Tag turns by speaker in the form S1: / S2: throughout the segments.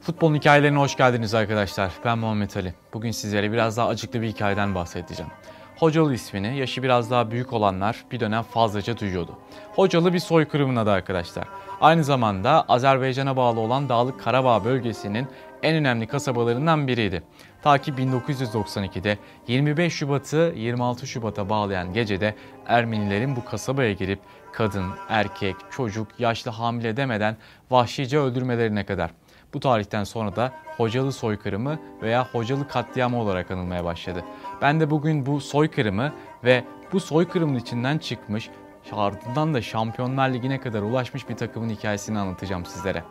S1: Futbolun hikayelerine hoş geldiniz arkadaşlar. Ben Muhammed Ali. Bugün sizlere biraz daha acıklı bir hikayeden bahsedeceğim. Hocalı ismini yaşı biraz daha büyük olanlar bir dönem fazlaca duyuyordu. Hocalı bir soykırımın adı arkadaşlar. Aynı zamanda Azerbaycan'a bağlı olan Dağlık Karabağ bölgesinin en önemli kasabalarından biriydi. Ta ki 1992'de 25 Şubat'ı 26 Şubat'a bağlayan gecede Ermenilerin bu kasabaya girip kadın, erkek, çocuk, yaşlı hamile demeden vahşice öldürmelerine kadar. Bu tarihten sonra da Hocalı soykırımı veya Hocalı katliamı olarak anılmaya başladı. Ben de bugün bu soykırımı ve bu soykırımın içinden çıkmış, ardından da Şampiyonlar Ligi'ne kadar ulaşmış bir takımın hikayesini anlatacağım sizlere.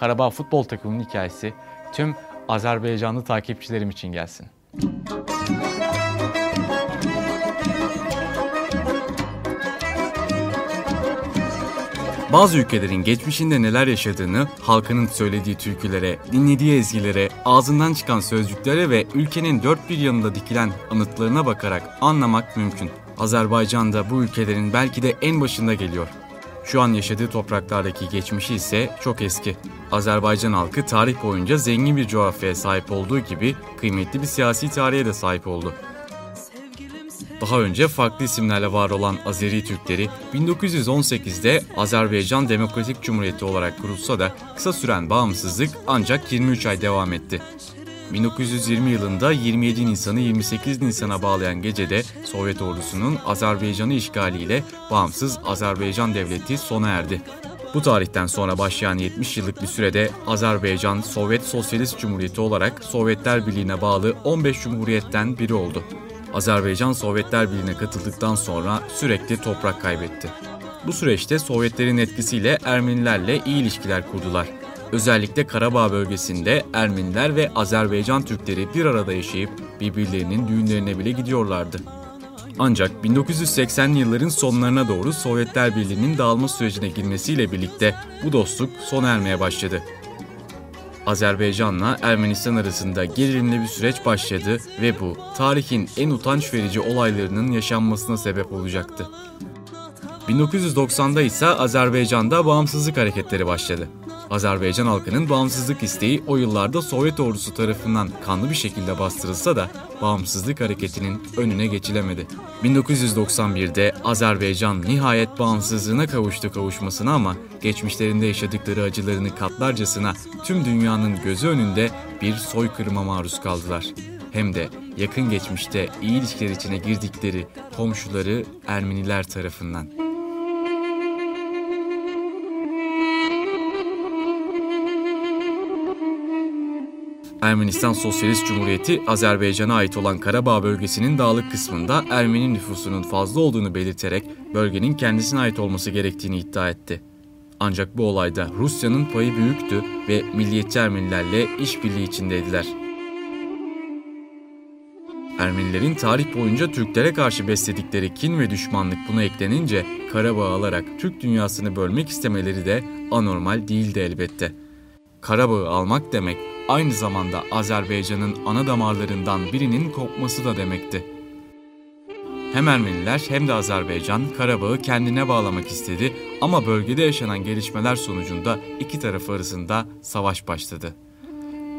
S1: Karabağ futbol takımının hikayesi tüm Azerbaycanlı takipçilerim için gelsin. Bazı ülkelerin geçmişinde neler yaşadığını, halkının söylediği türkülere, dinlediği ezgilere, ağzından çıkan sözcüklere ve ülkenin dört bir yanında dikilen anıtlarına bakarak anlamak mümkün. Azerbaycan da bu ülkelerin belki de en başında geliyor. Şu an yaşadığı topraklardaki geçmişi ise çok eski. Azerbaycan halkı tarih boyunca zengin bir coğrafyaya sahip olduğu gibi kıymetli bir siyasi tarihe de sahip oldu. Daha önce farklı isimlerle var olan Azeri Türkleri 1918'de Azerbaycan Demokratik Cumhuriyeti olarak kurulsa da kısa süren bağımsızlık ancak 23 ay devam etti. 1920 yılında 27 Nisan'ı 28 Nisan'a bağlayan gecede Sovyet ordusunun Azerbaycan'ı işgaliyle bağımsız Azerbaycan Devleti sona erdi. Bu tarihten sonra başlayan 70 yıllık bir sürede Azerbaycan Sovyet Sosyalist Cumhuriyeti olarak Sovyetler Birliği'ne bağlı 15 cumhuriyetten biri oldu. Azerbaycan Sovyetler Birliği'ne katıldıktan sonra sürekli toprak kaybetti. Bu süreçte Sovyetlerin etkisiyle Ermenilerle iyi ilişkiler kurdular. Özellikle Karabağ bölgesinde Ermeniler ve Azerbaycan Türkleri bir arada yaşayıp birbirlerinin düğünlerine bile gidiyorlardı. Ancak 1980'li yılların sonlarına doğru Sovyetler Birliği'nin dağılma sürecine girmesiyle birlikte bu dostluk sona ermeye başladı. Azerbaycan'la Ermenistan arasında gerilimli bir süreç başladı ve bu tarihin en utanç verici olaylarının yaşanmasına sebep olacaktı. 1990'da ise Azerbaycan'da bağımsızlık hareketleri başladı. Azerbaycan halkının bağımsızlık isteği o yıllarda Sovyet ordusu tarafından kanlı bir şekilde bastırılsa da bağımsızlık hareketinin önüne geçilemedi. 1991'de Azerbaycan nihayet bağımsızlığına kavuştu kavuşmasına ama geçmişlerinde yaşadıkları acılarını katlarcasına tüm dünyanın gözü önünde bir soykırıma maruz kaldılar. Hem de yakın geçmişte iyi ilişkiler içine girdikleri komşuları Ermeniler tarafından. Ermenistan Sosyalist Cumhuriyeti, Azerbaycan'a ait olan Karabağ bölgesinin dağlık kısmında Ermeni nüfusunun fazla olduğunu belirterek bölgenin kendisine ait olması gerektiğini iddia etti. Ancak bu olayda Rusya'nın payı büyüktü ve milliyetçi Ermenilerle işbirliği içindeydiler. Ermenilerin tarih boyunca Türklere karşı besledikleri kin ve düşmanlık buna eklenince Karabağ alarak Türk dünyasını bölmek istemeleri de anormal değildi elbette. Karabağ'ı almak demek aynı zamanda Azerbaycan'ın ana damarlarından birinin kopması da demekti. Hem Ermeniler hem de Azerbaycan Karabağ'ı kendine bağlamak istedi ama bölgede yaşanan gelişmeler sonucunda iki taraf arasında savaş başladı.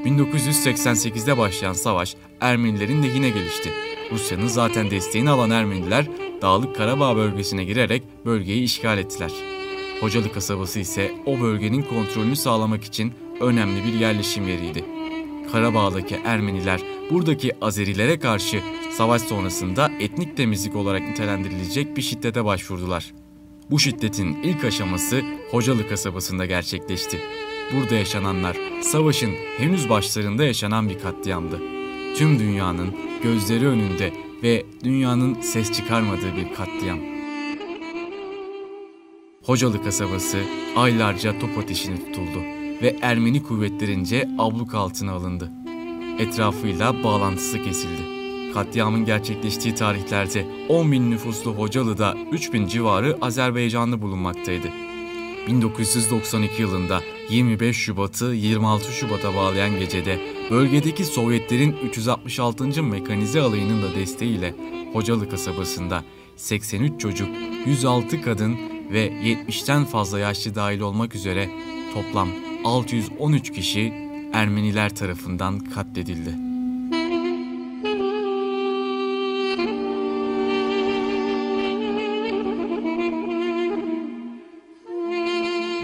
S1: 1988'de başlayan savaş Ermenilerin lehine gelişti. Rusya'nın zaten desteğini alan Ermeniler Dağlık Karabağ bölgesine girerek bölgeyi işgal ettiler. Hocalı kasabası ise o bölgenin kontrolünü sağlamak için önemli bir yerleşim yeriydi. Karabağ'daki Ermeniler buradaki Azerilere karşı savaş sonrasında etnik temizlik olarak nitelendirilecek bir şiddete başvurdular. Bu şiddetin ilk aşaması Hocalı kasabasında gerçekleşti. Burada yaşananlar savaşın henüz başlarında yaşanan bir katliamdı. Tüm dünyanın gözleri önünde ve dünyanın ses çıkarmadığı bir katliam. Hocalı kasabası aylarca top ateşine tutuldu ve Ermeni kuvvetlerince abluk altına alındı. Etrafıyla bağlantısı kesildi. Katliamın gerçekleştiği tarihlerde 10 bin nüfuslu Hocalı'da 3 bin civarı Azerbaycanlı bulunmaktaydı. 1992 yılında 25 Şubat'ı 26 Şubat'a bağlayan gecede bölgedeki Sovyetlerin 366. Mekanize Alayı'nın da desteğiyle Hocalı kasabasında 83 çocuk, 106 kadın ve 70'ten fazla yaşlı dahil olmak üzere toplam 613 kişi Ermeniler tarafından katledildi.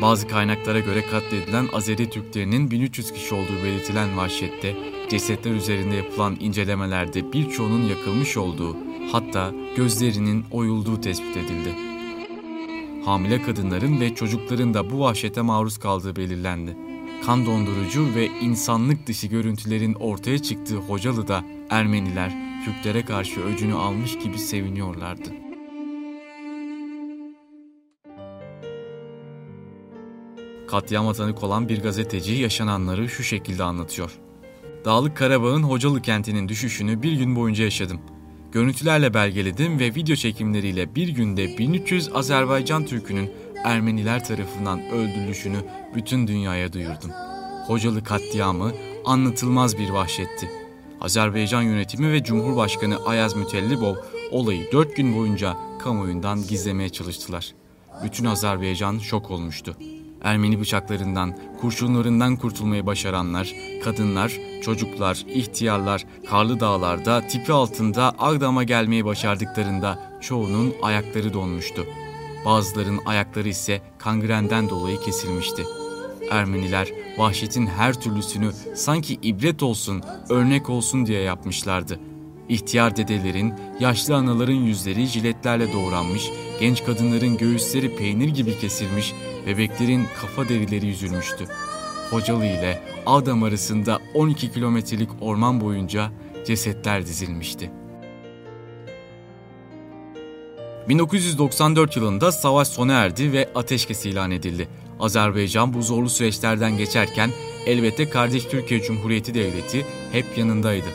S1: Bazı kaynaklara göre katledilen Azeri Türklerinin 1300 kişi olduğu belirtilen vahşette, cesetler üzerinde yapılan incelemelerde birçoğunun yakılmış olduğu, hatta gözlerinin oyulduğu tespit edildi. Hamile kadınların ve çocukların da bu vahşete maruz kaldığı belirlendi. Kan dondurucu ve insanlık dışı görüntülerin ortaya çıktığı Hocalı'da Ermeniler Türklere karşı öcünü almış gibi seviniyorlardı. Katliama tanık olan bir gazeteci yaşananları şu şekilde anlatıyor. Dağlık Karabağ'ın Hocalı kentinin düşüşünü bir gün boyunca yaşadım. Görüntülerle belgeledim ve video çekimleriyle bir günde 1300 Azerbaycan Türk'ünün Ermeniler tarafından öldürülüşünü bütün dünyaya duyurdum. Hocalı katliamı anlatılmaz bir vahşetti. Azerbaycan yönetimi ve Cumhurbaşkanı Ayaz Mütellibov olayı dört gün boyunca kamuoyundan gizlemeye çalıştılar. Bütün Azerbaycan şok olmuştu. Ermeni bıçaklarından, kurşunlarından kurtulmayı başaranlar, kadınlar, çocuklar, ihtiyarlar karlı dağlarda tipi altında Agdam'a gelmeyi başardıklarında çoğunun ayakları donmuştu. Bazıların ayakları ise kangrenden dolayı kesilmişti. Ermeniler vahşetin her türlüsünü sanki ibret olsun, örnek olsun diye yapmışlardı. İhtiyar dedelerin, yaşlı anaların yüzleri jiletlerle doğranmış, genç kadınların göğüsleri peynir gibi kesilmiş, bebeklerin kafa derileri yüzülmüştü. Hocalı ile Adam arasında 12 kilometrelik orman boyunca cesetler dizilmişti. 1994 yılında savaş sona erdi ve ateşkes ilan edildi. Azerbaycan bu zorlu süreçlerden geçerken elbette kardeş Türkiye Cumhuriyeti Devleti hep yanındaydı.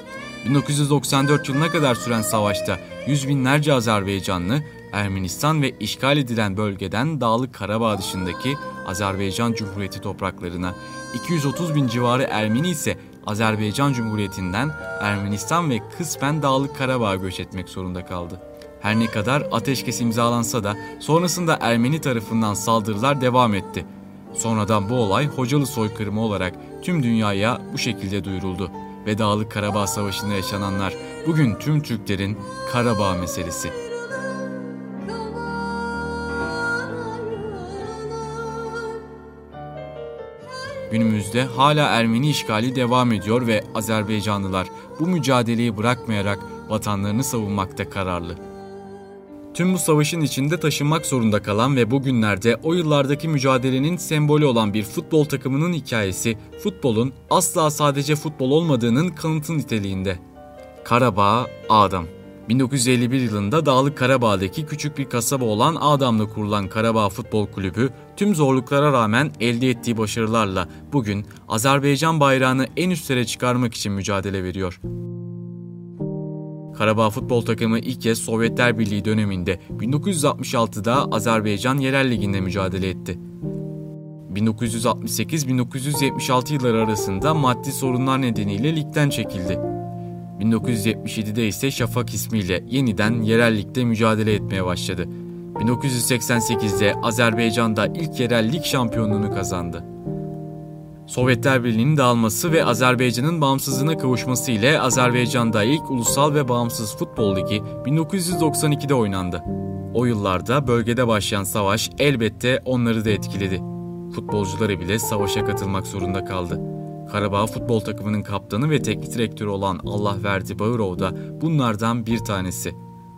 S1: 1994 yılına kadar süren savaşta yüz binlerce Azerbaycanlı Ermenistan ve işgal edilen bölgeden Dağlık Karabağ dışındaki Azerbaycan Cumhuriyeti topraklarına, 230 bin civarı Ermeni ise Azerbaycan Cumhuriyeti'nden Ermenistan ve kısmen Dağlık Karabağ'a göç etmek zorunda kaldı. Her ne kadar ateşkes imzalansa da sonrasında Ermeni tarafından saldırılar devam etti. Sonradan bu olay Hocalı soykırımı olarak tüm dünyaya bu şekilde duyuruldu ve Dağlık Karabağ Savaşı'nda yaşananlar bugün tüm Türklerin Karabağ meselesi. Günümüzde hala Ermeni işgali devam ediyor ve Azerbaycanlılar bu mücadeleyi bırakmayarak vatanlarını savunmakta kararlı. Tüm bu savaşın içinde taşınmak zorunda kalan ve bugünlerde o yıllardaki mücadelenin sembolü olan bir futbol takımının hikayesi futbolun asla sadece futbol olmadığının kanıtı niteliğinde. Karabağ Adam 1951 yılında Dağlık Karabağ'daki küçük bir kasaba olan Adam'da kurulan Karabağ Futbol Kulübü tüm zorluklara rağmen elde ettiği başarılarla bugün Azerbaycan bayrağını en üstlere çıkarmak için mücadele veriyor. Karabağ futbol takımı ilk kez Sovyetler Birliği döneminde 1966'da Azerbaycan Yerel Ligi'nde mücadele etti. 1968-1976 yılları arasında maddi sorunlar nedeniyle ligden çekildi. 1977'de ise Şafak ismiyle yeniden yerel ligde mücadele etmeye başladı. 1988'de Azerbaycan'da ilk yerel lig şampiyonluğunu kazandı. Sovyetler Birliği'nin dağılması ve Azerbaycan'ın bağımsızlığına kavuşması ile Azerbaycan'da ilk ulusal ve bağımsız futbol ligi 1992'de oynandı. O yıllarda bölgede başlayan savaş elbette onları da etkiledi. Futbolcuları bile savaşa katılmak zorunda kaldı. Karabağ futbol takımının kaptanı ve teknik direktörü olan Allah Verdi Bağırov da bunlardan bir tanesi.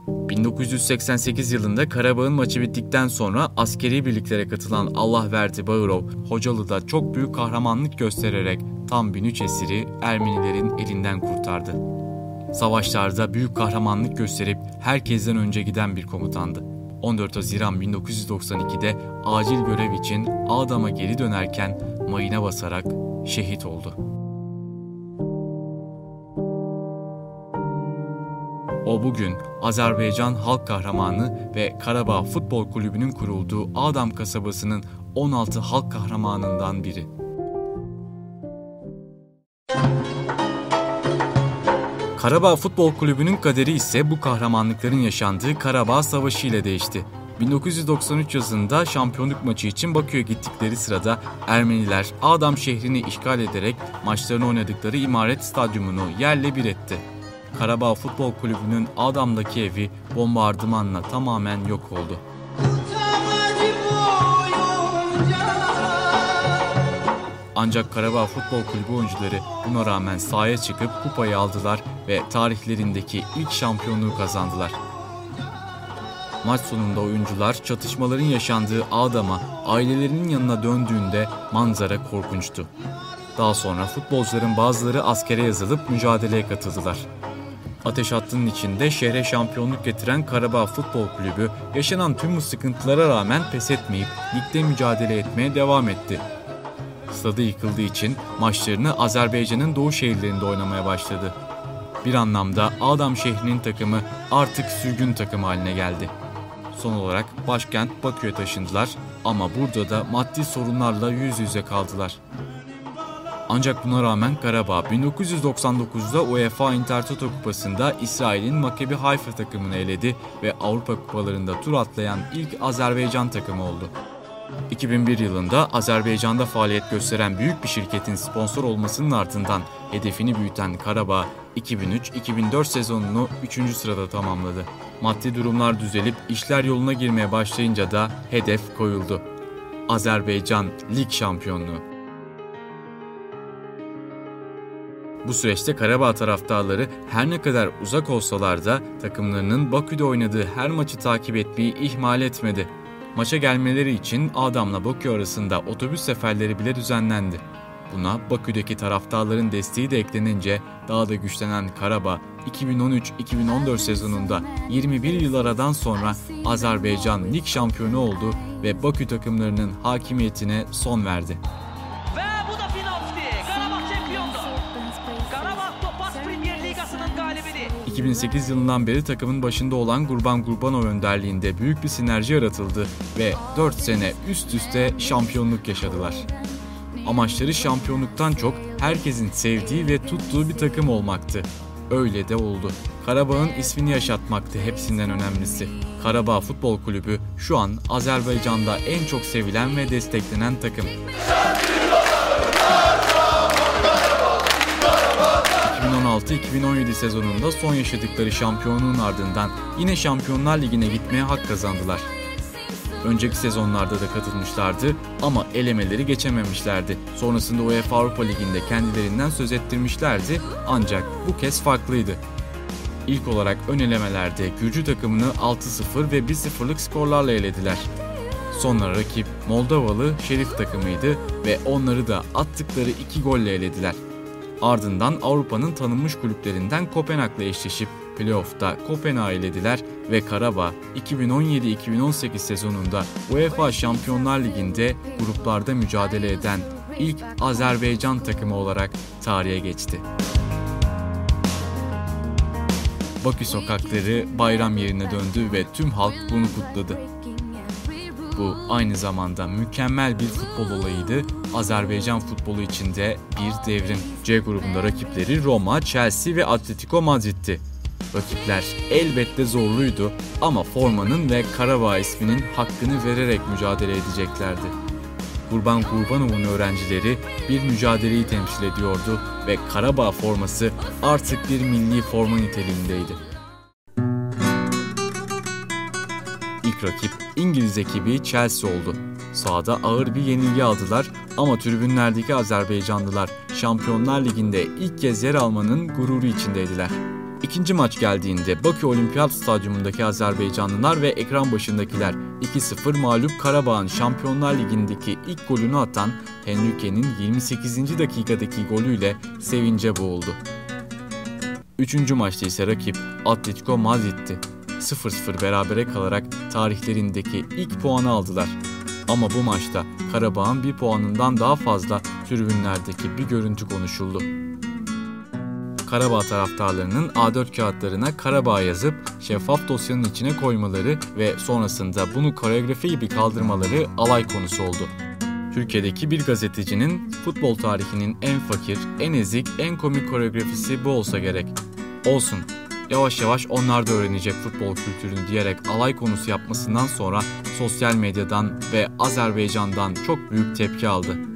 S1: 1988 yılında Karabağ'ın maçı bittikten sonra askeri birliklere katılan Allah Verdi Bağırov, Hocalı'da çok büyük kahramanlık göstererek tam 1003 esiri Ermenilerin elinden kurtardı. Savaşlarda büyük kahramanlık gösterip herkesten önce giden bir komutandı. 14 Haziran 1992'de acil görev için Adam'a geri dönerken mayına basarak şehit oldu. O bugün Azerbaycan halk kahramanı ve Karabağ Futbol Kulübü'nün kurulduğu Adam kasabasının 16 halk kahramanından biri. Karabağ Futbol Kulübü'nün kaderi ise bu kahramanlıkların yaşandığı Karabağ Savaşı ile değişti. 1993 yazında şampiyonluk maçı için Bakü'ye gittikleri sırada Ermeniler Adam şehrini işgal ederek maçlarını oynadıkları İmaret Stadyumunu yerle bir etti. Karabağ Futbol Kulübü'nün Adam'daki evi bombardımanla tamamen yok oldu. Ancak Karabağ Futbol Kulübü oyuncuları buna rağmen sahaya çıkıp kupayı aldılar ve tarihlerindeki ilk şampiyonluğu kazandılar. Maç sonunda oyuncular çatışmaların yaşandığı Adam'a ailelerinin yanına döndüğünde manzara korkunçtu. Daha sonra futbolcuların bazıları askere yazılıp mücadeleye katıldılar. Ateş hattının içinde şehre şampiyonluk getiren Karabağ Futbol Kulübü yaşanan tüm bu sıkıntılara rağmen pes etmeyip ligde mücadele etmeye devam etti. Stadı yıkıldığı için maçlarını Azerbaycan'ın doğu şehirlerinde oynamaya başladı. Bir anlamda Adam şehrinin takımı artık sürgün takım haline geldi. Son olarak başkent Bakü'ye taşındılar ama burada da maddi sorunlarla yüz yüze kaldılar. Ancak buna rağmen Karabağ 1999'da UEFA Intertoto Kupası'nda İsrail'in Maccabi Haifa takımını eledi ve Avrupa Kupalarında tur atlayan ilk Azerbaycan takımı oldu. 2001 yılında Azerbaycan'da faaliyet gösteren büyük bir şirketin sponsor olmasının ardından hedefini büyüten Karabağ 2003-2004 sezonunu 3. sırada tamamladı. Maddi durumlar düzelip işler yoluna girmeye başlayınca da hedef koyuldu. Azerbaycan Lig Şampiyonluğu. Bu süreçte Karabağ taraftarları her ne kadar uzak olsalar da takımlarının Bakü'de oynadığı her maçı takip etmeyi ihmal etmedi. Maça gelmeleri için Adam'la Bakü arasında otobüs seferleri bile düzenlendi. Buna Bakü'deki taraftarların desteği de eklenince daha da güçlenen Karabağ 2013-2014 sezonunda 21 yıl aradan sonra Azerbaycan lig şampiyonu oldu ve Bakü takımlarının hakimiyetine son verdi. 2008 yılından beri takımın başında olan Gurban Gurbanov önderliğinde büyük bir sinerji yaratıldı ve 4 sene üst üste şampiyonluk yaşadılar. Amaçları şampiyonluktan çok herkesin sevdiği ve tuttuğu bir takım olmaktı. Öyle de oldu. Karabağ'ın ismini yaşatmaktı hepsinden önemlisi. Karabağ Futbol Kulübü şu an Azerbaycan'da en çok sevilen ve desteklenen takım. 2016-2017 sezonunda son yaşadıkları şampiyonluğun ardından yine Şampiyonlar Ligi'ne gitmeye hak kazandılar. Önceki sezonlarda da katılmışlardı ama elemeleri geçememişlerdi. Sonrasında UEFA Avrupa Ligi'nde kendilerinden söz ettirmişlerdi ancak bu kez farklıydı. İlk olarak ön elemelerde Gürcü takımını 6-0 ve 1-0'lık skorlarla elediler. Sonra rakip Moldovalı Şerif takımıydı ve onları da attıkları iki golle elediler. Ardından Avrupa'nın tanınmış kulüplerinden Kopenhag'la eşleşip playoff'ta Kopenhag'ı elediler ve Karabağ 2017-2018 sezonunda UEFA Şampiyonlar Ligi'nde gruplarda mücadele eden ilk Azerbaycan takımı olarak tarihe geçti. Bakü sokakları bayram yerine döndü ve tüm halk bunu kutladı. Bu aynı zamanda mükemmel bir futbol olayıydı. Azerbaycan futbolu içinde bir devrim. C grubunda rakipleri Roma, Chelsea ve Atletico Madrid'ti. Rakipler elbette zorluydu ama formanın ve Karabağ isminin hakkını vererek mücadele edeceklerdi. Kurban Kurbanov'un öğrencileri bir mücadeleyi temsil ediyordu ve Karabağ forması artık bir milli forma niteliğindeydi. İlk rakip İngiliz ekibi Chelsea oldu. Sahada ağır bir yenilgi aldılar ama tribünlerdeki Azerbaycanlılar Şampiyonlar Ligi'nde ilk kez yer almanın gururu içindeydiler. İkinci maç geldiğinde Bakü Olimpiyat Stadyumundaki Azerbaycanlılar ve ekran başındakiler 2-0 mağlup Karabağ'ın Şampiyonlar Ligi'ndeki ilk golünü atan Henrique'nin 28. dakikadaki golüyle sevince boğuldu. Üçüncü maçta ise rakip Atletico Madrid'ti. 0-0 berabere kalarak tarihlerindeki ilk puanı aldılar. Ama bu maçta Karabağ'ın bir puanından daha fazla tribünlerdeki bir görüntü konuşuldu. Karabağ taraftarlarının A4 kağıtlarına Karabağ yazıp şeffaf dosyanın içine koymaları ve sonrasında bunu koreografi gibi kaldırmaları alay konusu oldu. Türkiye'deki bir gazetecinin futbol tarihinin en fakir, en ezik, en komik koreografisi bu olsa gerek. Olsun, yavaş yavaş onlar da öğrenecek futbol kültürünü diyerek alay konusu yapmasından sonra sosyal medyadan ve Azerbaycan'dan çok büyük tepki aldı.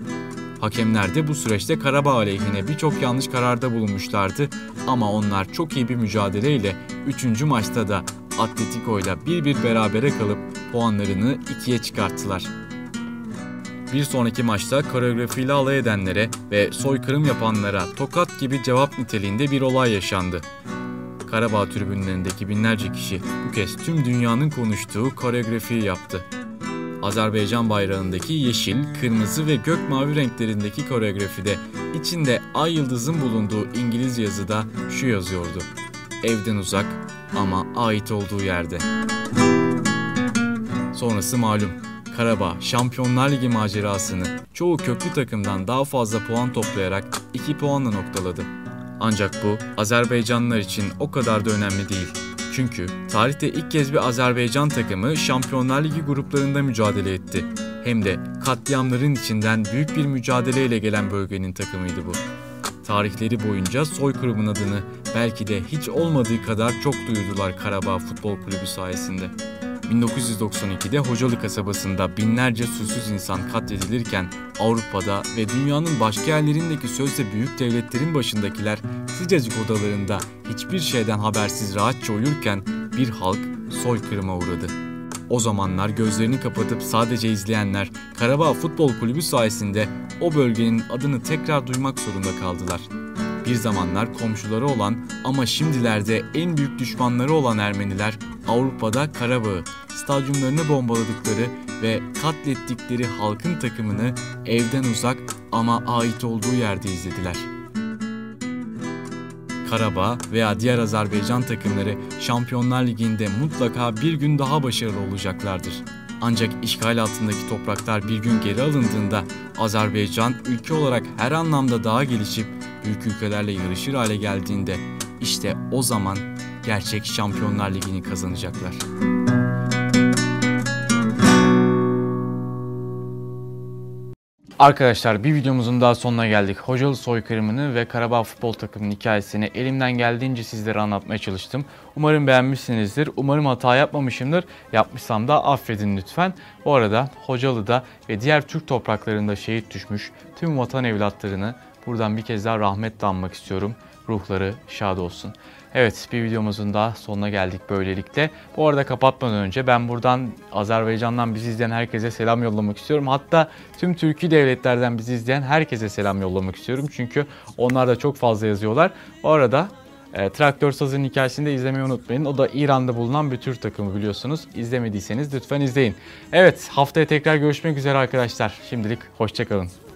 S1: Hakemler de bu süreçte Karabağ aleyhine birçok yanlış kararda bulunmuşlardı ama onlar çok iyi bir mücadeleyle 3. maçta da Atletico ile bir bir berabere kalıp puanlarını ikiye çıkarttılar. Bir sonraki maçta koreografiyle alay edenlere ve soykırım yapanlara tokat gibi cevap niteliğinde bir olay yaşandı. Karabağ tribünlerindeki binlerce kişi bu kez tüm dünyanın konuştuğu koreografiyi yaptı. Azerbaycan bayrağındaki yeşil, kırmızı ve gök mavi renklerindeki koreografide içinde ay yıldızın bulunduğu İngiliz yazıda şu yazıyordu. Evden uzak ama ait olduğu yerde. Sonrası malum. Karabağ Şampiyonlar Ligi macerasını çoğu köklü takımdan daha fazla puan toplayarak 2 puanla noktaladı. Ancak bu Azerbaycanlılar için o kadar da önemli değil. Çünkü tarihte ilk kez bir Azerbaycan takımı Şampiyonlar Ligi gruplarında mücadele etti. Hem de katliamların içinden büyük bir mücadeleyle gelen bölgenin takımıydı bu. Tarihleri boyunca soykırımın adını belki de hiç olmadığı kadar çok duyurdular Karabağ Futbol Kulübü sayesinde. 1992'de Hocalı kasabasında binlerce susuz insan katledilirken Avrupa'da ve dünyanın başka yerlerindeki sözde büyük devletlerin başındakiler sıcacık odalarında hiçbir şeyden habersiz rahatça uyurken bir halk soykırıma uğradı. O zamanlar gözlerini kapatıp sadece izleyenler Karabağ Futbol Kulübü sayesinde o bölgenin adını tekrar duymak zorunda kaldılar. Bir zamanlar komşuları olan ama şimdilerde en büyük düşmanları olan Ermeniler Avrupa'da Karabağ'ı, stadyumlarını bombaladıkları ve katlettikleri halkın takımını evden uzak ama ait olduğu yerde izlediler. Karabağ veya diğer Azerbaycan takımları Şampiyonlar Ligi'nde mutlaka bir gün daha başarılı olacaklardır. Ancak işgal altındaki topraklar bir gün geri alındığında Azerbaycan ülke olarak her anlamda daha gelişip büyük ülkelerle yarışır hale geldiğinde işte o zaman gerçek Şampiyonlar Ligi'ni kazanacaklar. Arkadaşlar bir videomuzun daha sonuna geldik. Hocalı soykırımını ve Karabağ futbol takımının hikayesini elimden geldiğince sizlere anlatmaya çalıştım. Umarım beğenmişsinizdir. Umarım hata yapmamışımdır. Yapmışsam da affedin lütfen. Bu arada Hocalı'da ve diğer Türk topraklarında şehit düşmüş tüm vatan evlatlarını buradan bir kez daha rahmetle anmak istiyorum. Ruhları şad olsun. Evet bir videomuzun da sonuna geldik böylelikle. Bu arada kapatmadan önce ben buradan Azerbaycan'dan bizi izleyen herkese selam yollamak istiyorum. Hatta tüm Türkiye devletlerden bizi izleyen herkese selam yollamak istiyorum. Çünkü onlar da çok fazla yazıyorlar. Bu arada e, Traktör Saz'ın hikayesini de izlemeyi unutmayın. O da İran'da bulunan bir tür takımı biliyorsunuz. İzlemediyseniz lütfen izleyin. Evet haftaya tekrar görüşmek üzere arkadaşlar. Şimdilik hoşçakalın.